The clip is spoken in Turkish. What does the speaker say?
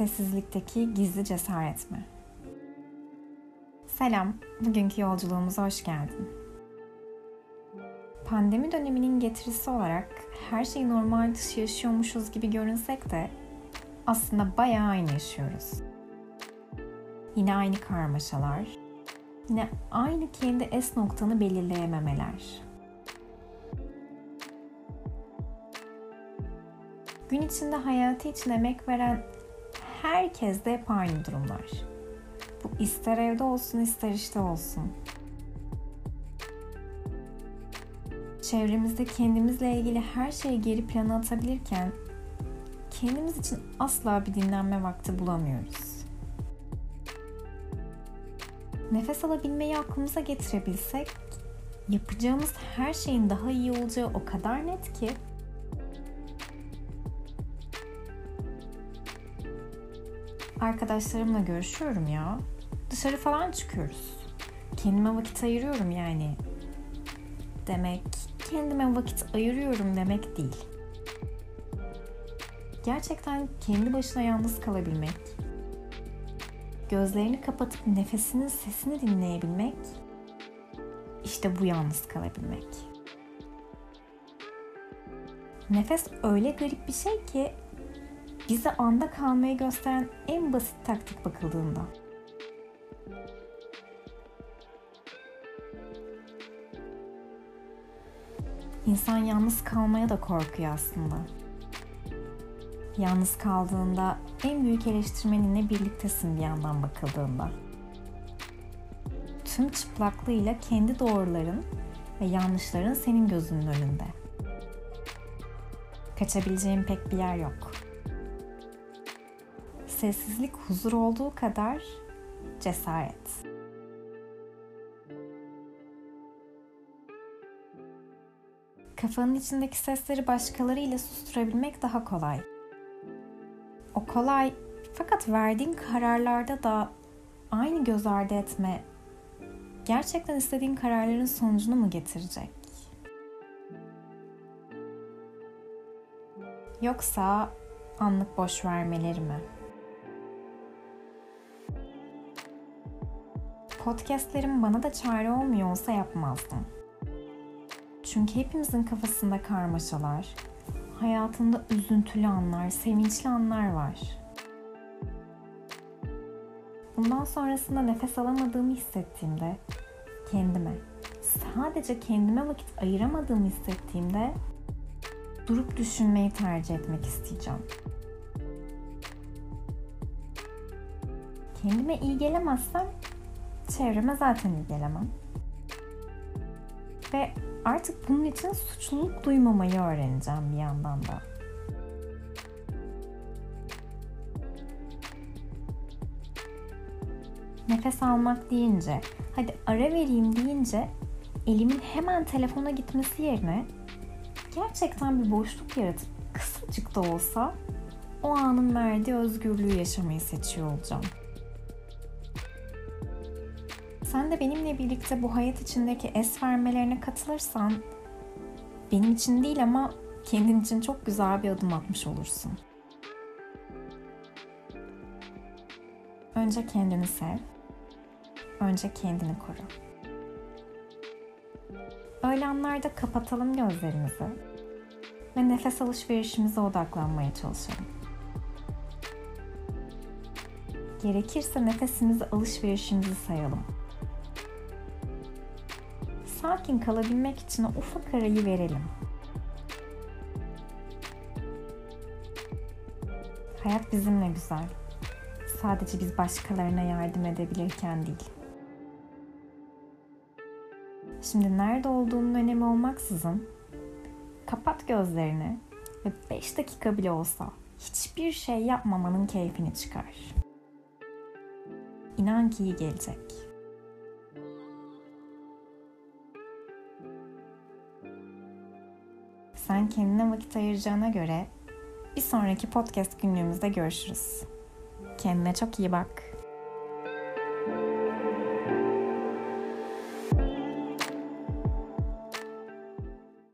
Sessizlikteki gizli cesaret mi? Selam, bugünkü yolculuğumuza hoş geldin. Pandemi döneminin getirisi olarak her şeyi normal dışı yaşıyormuşuz gibi görünsek de aslında bayağı aynı yaşıyoruz. Yine aynı karmaşalar, yine aynı kendi es noktanı belirleyememeler. Gün içinde hayatı için emek veren herkes de hep aynı durumlar. Bu ister evde olsun ister işte olsun. Çevremizde kendimizle ilgili her şeyi geri plana atabilirken kendimiz için asla bir dinlenme vakti bulamıyoruz. Nefes alabilmeyi aklımıza getirebilsek yapacağımız her şeyin daha iyi olacağı o kadar net ki arkadaşlarımla görüşüyorum ya. Dışarı falan çıkıyoruz. Kendime vakit ayırıyorum yani. Demek kendime vakit ayırıyorum demek değil. Gerçekten kendi başına yalnız kalabilmek, gözlerini kapatıp nefesinin sesini dinleyebilmek, işte bu yalnız kalabilmek. Nefes öyle garip bir şey ki bize anda kalmayı gösteren en basit taktik bakıldığında. İnsan yalnız kalmaya da korkuyor aslında. Yalnız kaldığında en büyük eleştirmeninle birliktesin bir yandan bakıldığında. Tüm çıplaklığıyla kendi doğruların ve yanlışların senin gözünün önünde. Kaçabileceğin pek bir yer yok sessizlik huzur olduğu kadar cesaret. Kafanın içindeki sesleri başkalarıyla susturabilmek daha kolay. O kolay fakat verdiğin kararlarda da aynı göz ardı etme gerçekten istediğin kararların sonucunu mu getirecek? Yoksa anlık boş vermeleri mi? Podcastlerim bana da çare olmuyor olsa yapmazdım. Çünkü hepimizin kafasında karmaşalar, hayatında üzüntülü anlar, sevinçli anlar var. Bundan sonrasında nefes alamadığımı hissettiğimde kendime, sadece kendime vakit ayıramadığımı hissettiğimde durup düşünmeyi tercih etmek isteyeceğim. Kendime iyi gelemezsem çevreme zaten iyi gelemem. Ve artık bunun için suçluluk duymamayı öğreneceğim bir yandan da. Nefes almak deyince, hadi ara vereyim deyince elimin hemen telefona gitmesi yerine gerçekten bir boşluk yaratıp kısacık da olsa o anın verdiği özgürlüğü yaşamayı seçiyor olacağım. Sen de benimle birlikte bu hayat içindeki es vermelerine katılırsan benim için değil ama kendin için çok güzel bir adım atmış olursun. Önce kendini sev. Önce kendini koru. Öyle anlarda kapatalım gözlerimizi ve nefes alışverişimize odaklanmaya çalışalım. Gerekirse nefesimizi alışverişimizi sayalım sakin kalabilmek için ufak arayı verelim. Hayat bizimle güzel. Sadece biz başkalarına yardım edebilirken değil. Şimdi nerede olduğunun önemi olmaksızın kapat gözlerini ve 5 dakika bile olsa hiçbir şey yapmamanın keyfini çıkar. İnan ki iyi gelecek. Sen kendine vakit ayıracağına göre bir sonraki podcast günlüğümüzde görüşürüz. Kendine çok iyi bak.